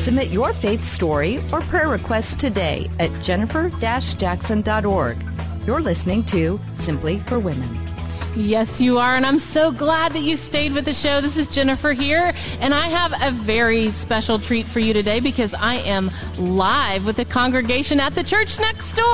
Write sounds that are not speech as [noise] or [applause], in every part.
Submit your faith story or prayer request today at jennifer-jackson.org. You're listening to Simply for Women. Yes, you are. And I'm so glad that you stayed with the show. This is Jennifer here. And I have a very special treat for you today because I am live with the congregation at the church next door.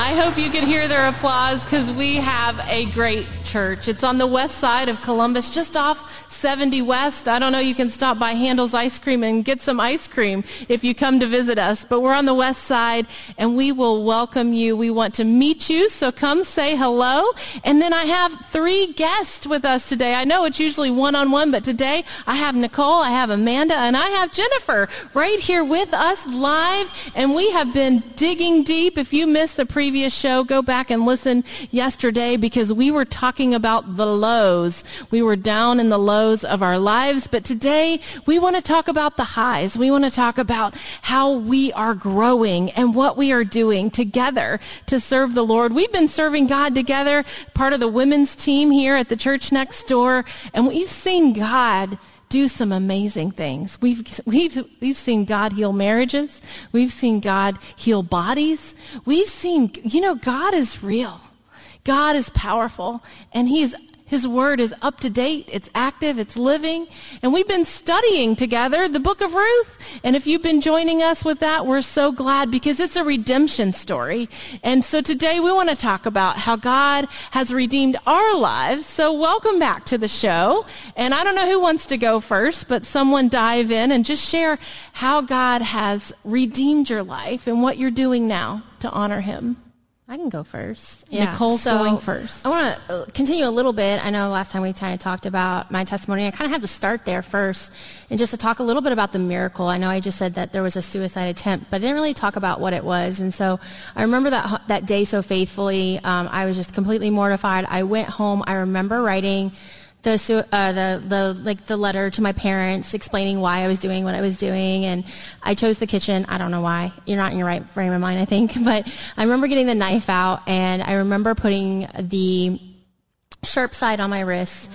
I hope you can hear their applause because we have a great church. It's on the west side of Columbus, just off 70 West. I don't know, you can stop by Handel's Ice Cream and get some ice cream if you come to visit us. But we're on the west side and we will welcome you. We want to meet you, so come say hello. And then I have three guests with us today. I know it's usually one on one, but today I have Nicole, I have Amanda, and I have Jennifer right here with us live. And we have been digging deep. If you missed the previous show, go back and listen yesterday because we were talking about the lows. We were down in the lows lows of our lives. But today we want to talk about the highs. We want to talk about how we are growing and what we are doing together to serve the Lord. We've been serving God together, part of the women's team here at the church next door, and we've seen God do some amazing things. We've, we've, we've seen God heal marriages. We've seen God heal bodies. We've seen, you know, God is real. God is powerful and he's his word is up to date. It's active. It's living. And we've been studying together the book of Ruth. And if you've been joining us with that, we're so glad because it's a redemption story. And so today we want to talk about how God has redeemed our lives. So welcome back to the show. And I don't know who wants to go first, but someone dive in and just share how God has redeemed your life and what you're doing now to honor him. I can go first. Yeah. Nicole's so going first. I want to uh, continue a little bit. I know last time we kind of talked about my testimony. I kind of have to start there first and just to talk a little bit about the miracle. I know I just said that there was a suicide attempt, but I didn't really talk about what it was. And so I remember that, that day so faithfully. Um, I was just completely mortified. I went home. I remember writing the uh, the the like the letter to my parents explaining why I was doing what I was doing, and I chose the kitchen. I don't know why. You're not in your right frame of mind, I think. [laughs] But I remember getting the knife out, and I remember putting the sharp side on my wrist.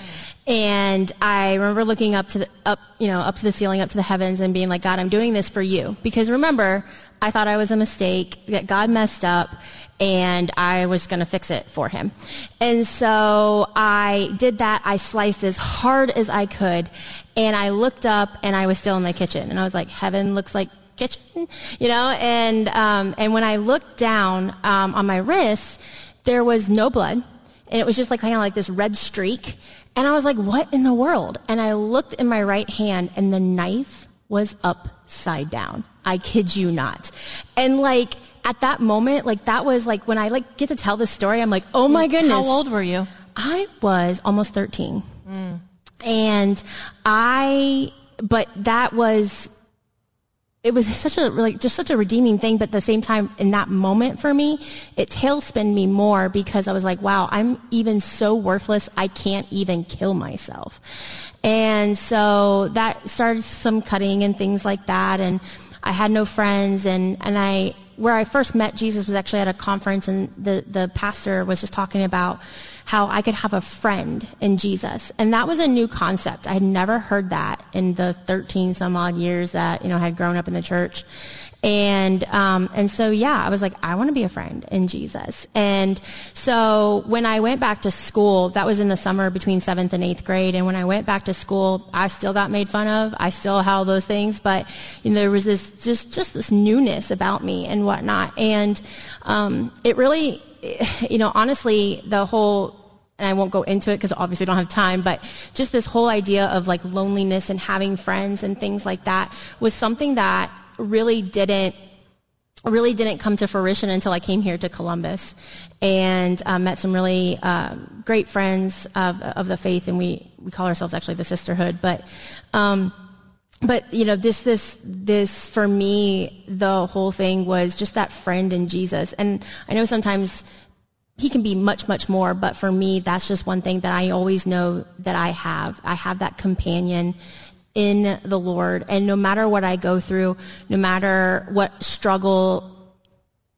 And I remember looking up to the, up, you know, up to the ceiling, up to the heavens and being like, God, I'm doing this for you. Because remember, I thought I was a mistake, that God messed up, and I was going to fix it for him. And so I did that. I sliced as hard as I could, and I looked up, and I was still in the kitchen. And I was like, heaven looks like kitchen, you know? And, um, and when I looked down um, on my wrist, there was no blood, and it was just like kind of like this red streak. And I was like, what in the world? And I looked in my right hand, and the knife was upside down. I kid you not. And like at that moment, like that was like when I like get to tell this story, I'm like, oh my goodness. How old were you? I was almost 13. Mm. And I, but that was, it was such a like just such a redeeming thing but at the same time in that moment for me it tailspinned me more because i was like wow i'm even so worthless i can't even kill myself. And so that started some cutting and things like that and I had no friends, and, and I, where I first met Jesus was actually at a conference, and the, the pastor was just talking about how I could have a friend in Jesus. And that was a new concept. I had never heard that in the 13 some odd years that, you know, I had grown up in the church. And um, and so yeah, I was like, I want to be a friend in Jesus. And so when I went back to school, that was in the summer between seventh and eighth grade. And when I went back to school, I still got made fun of. I still held those things, but you know, there was this just just this newness about me and whatnot. And um, it really, [laughs] you know, honestly, the whole and I won't go into it because obviously I don't have time, but just this whole idea of like loneliness and having friends and things like that was something that really didn't really didn't come to fruition until I came here to Columbus and uh, met some really uh, great friends of, of the faith, and we, we call ourselves actually the sisterhood. But um, but you know this this this for me the whole thing was just that friend in Jesus, and I know sometimes he can be much much more, but for me that's just one thing that I always know that I have. I have that companion in the Lord. And no matter what I go through, no matter what struggle,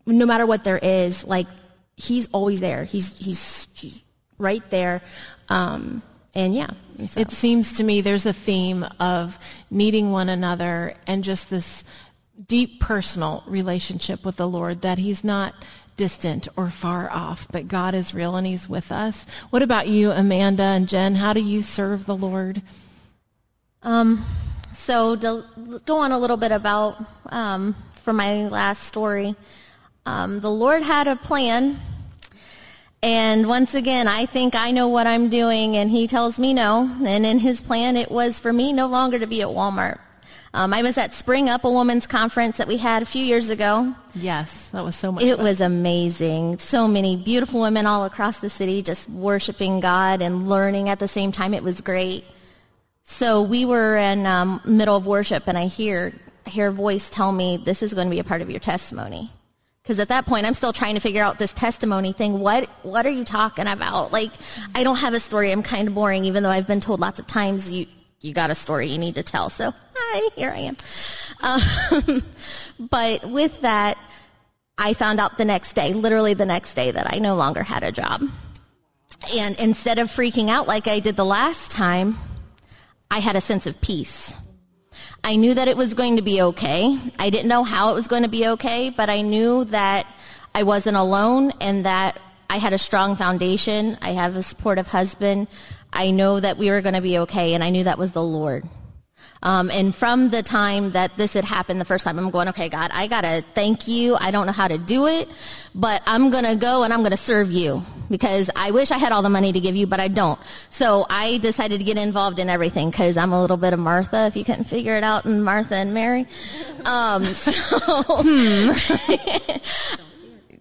no matter what there is, like he's always there. He's he's, he's right there. Um, and yeah. so- It seems to me there's a theme of needing one another and just this deep personal relationship with the Lord that He's not distant or far off, but God is real and He's with us. What about you, Amanda and Jen? How do you serve the Lord? Um, so to go on a little bit about um, from my last story, um, the Lord had a plan, and once again, I think I know what I'm doing, and He tells me no. And in His plan, it was for me no longer to be at Walmart. Um, I was at Spring Up, a women's conference that we had a few years ago. Yes, that was so much It fun. was amazing. So many beautiful women all across the city just worshiping God and learning at the same time. It was great. So we were in um, middle of worship, and I hear hear a voice tell me, "This is going to be a part of your testimony." Because at that point, I'm still trying to figure out this testimony thing. What what are you talking about? Like, I don't have a story. I'm kind of boring, even though I've been told lots of times you you got a story you need to tell. So hi, here I am. Um, [laughs] but with that, I found out the next day, literally the next day, that I no longer had a job. And instead of freaking out like I did the last time, I had a sense of peace. I knew that it was going to be okay. I didn't know how it was going to be okay, but I knew that I wasn't alone and that I had a strong foundation. I have a supportive husband. I know that we were going to be okay, and I knew that was the Lord. Um, and from the time that this had happened the first time, I'm going, okay, God, I got to thank you. I don't know how to do it, but I'm going to go and I'm going to serve you because I wish I had all the money to give you, but I don't. So I decided to get involved in everything because I'm a little bit of Martha, if you couldn't figure it out, and Martha and Mary. Um, [laughs] so, [laughs]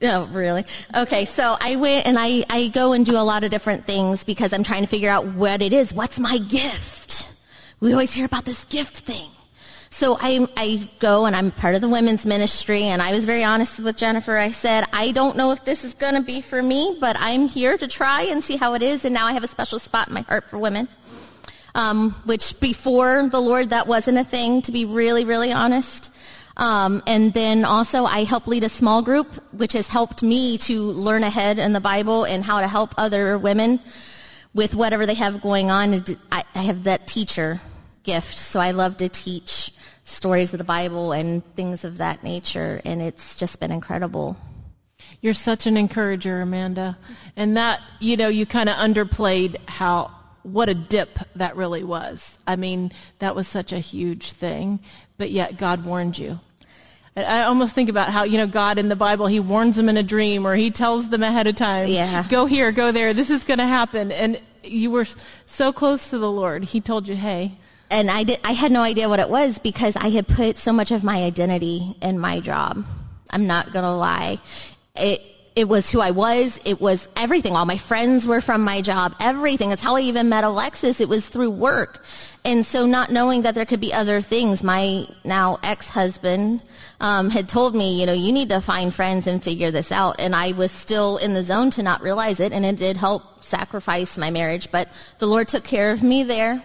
no, really? Okay, so I went and I, I go and do a lot of different things because I'm trying to figure out what it is. What's my gift? We always hear about this gift thing. So I, I go and I'm part of the women's ministry and I was very honest with Jennifer. I said, I don't know if this is going to be for me, but I'm here to try and see how it is. And now I have a special spot in my heart for women. Um, which before the Lord, that wasn't a thing, to be really, really honest. Um, and then also I help lead a small group, which has helped me to learn ahead in the Bible and how to help other women with whatever they have going on. I, I have that teacher gift, so I love to teach stories of the Bible and things of that nature, and it's just been incredible. You're such an encourager, Amanda. And that, you know, you kind of underplayed how, what a dip that really was. I mean, that was such a huge thing, but yet God warned you. I- I almost think about how, you know, God in the Bible, he warns them in a dream or he tells them ahead of time, Yeah. go here, go there, this is going to happen. And you were so close to the Lord. He told you, hey, and I did, I had no idea what it was because I had put so much of my identity in my job. I'm not gonna lie. It, it was who I was. It was everything. All my friends were from my job. Everything. That's how I even met Alexis. It was through work. And so not knowing that there could be other things, my now ex-husband, um, had told me, you know, you need to find friends and figure this out. And I was still in the zone to not realize it. And it did help sacrifice my marriage, but the Lord took care of me there.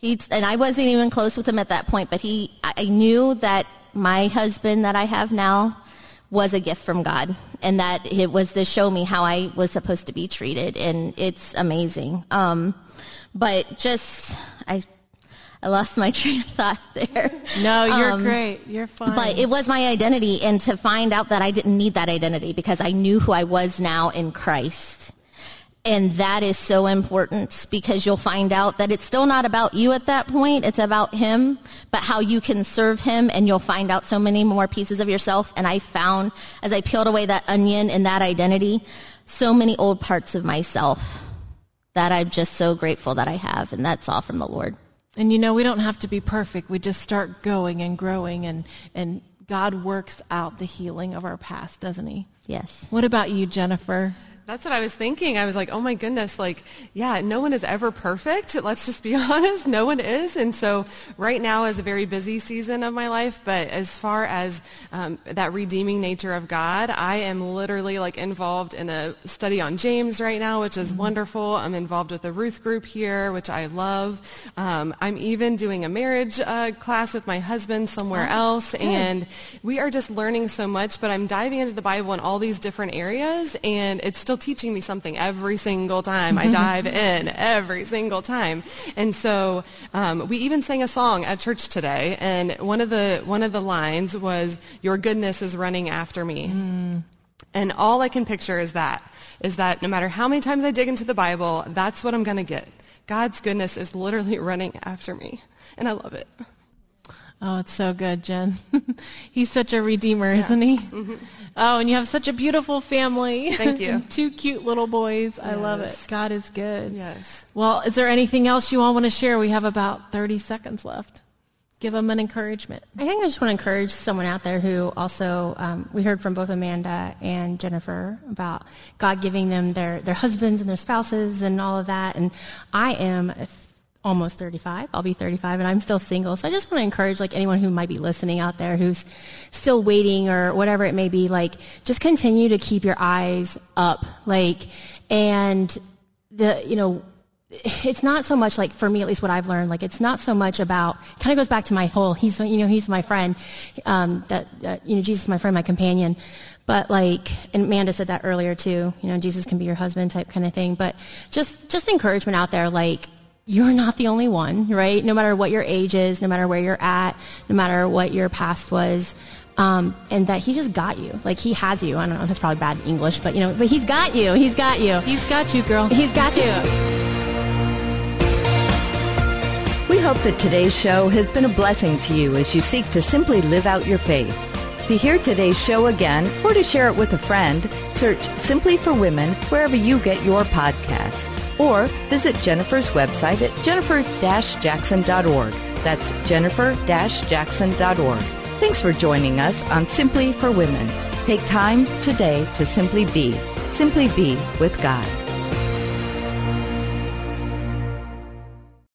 He and I wasn't even close with him at that point, but he I knew that my husband that I have now was a gift from God, and that it was to show me how I was supposed to be treated, and it's amazing. Um, but just I I lost my [laughs] train of thought there. no, you're Um, great. You're fine. But it was my identity, and to find out that I didn't need that identity because I knew who I was now in Christ. And that is so important because you'll find out that it's still not about you at that point. It's about Him, but how you can serve Him, and you'll find out so many more pieces of yourself. And I found, as I peeled away that onion and that identity, so many old parts of myself that I'm just so grateful that I have. And that's all from the Lord. And you know, we don't have to be perfect. We just start going and growing and, and God works out the healing of our past, doesn't he? Yes. What about you, Jennifer? That's what I was thinking. I was like, oh my goodness, like, yeah, no one is ever perfect. Let's just be [laughs] honest. No one is. And so right now is a very busy season of my life. But as far as um, that redeeming nature of God, I am literally like involved in a study on James right now, which is wonderful. I'm involved with the Ruth group here, which I love. Um, I'm even doing a marriage uh, class with my husband somewhere else. And we are just learning so much, but I'm diving into the Bible in all these different areas. And it's still teaching me something every single time I [laughs] dive in, every single time. And so um, we even sang a song at church today, and one of the one of the lines was, "Your goodness is running after me." Mm. And all I can picture is that, is that no matter how many times I dig into the Bible, that's what I'm going to get. God's goodness is literally [laughs] running after me. And I love it. Oh, it's so good, Jen. [laughs] He's such a redeemer, yeah. isn't he? Mm-hmm. Oh, and you have such a beautiful family. Thank you. [laughs] Two cute little boys. Yes. I love it. God is good. Yes. Well, is there anything else you all want to share? We have about 30 seconds left. Give them an encouragement. I think I just want to encourage someone out there who also, um, we heard from both Amanda and Jennifer about God giving them their, their husbands and their spouses and all of that. And I am almost 35. I'll be 35 and I'm still single. So I just want to encourage like anyone who might be listening out there who's still waiting or whatever it may be, like just continue to keep your eyes up. Like, and the, you know, it's not so much like for me at least what I've learned like it's not so much about kind of goes back to my whole he's you know he's my friend um, that, that you know Jesus is my friend my companion but like and Amanda said that earlier too you know Jesus can be your husband type kind of thing but just just encouragement out there like you're not the only one, right? No matter what your age is, no matter where you're at, no matter what your past was, um, and that he just got you. Like he has you. I don't know. If that's probably bad English, but you know, but he's got you. He's got you. He's got you, girl. He's got you. We hope that today's show has been a blessing to you as you seek to simply live out your faith. To hear today's show again or to share it with a friend, search Simply for Women wherever you get your podcasts or visit Jennifer's website at jennifer-jackson.org. That's jennifer-jackson.org. Thanks for joining us on Simply for Women. Take time today to simply be, simply be with God.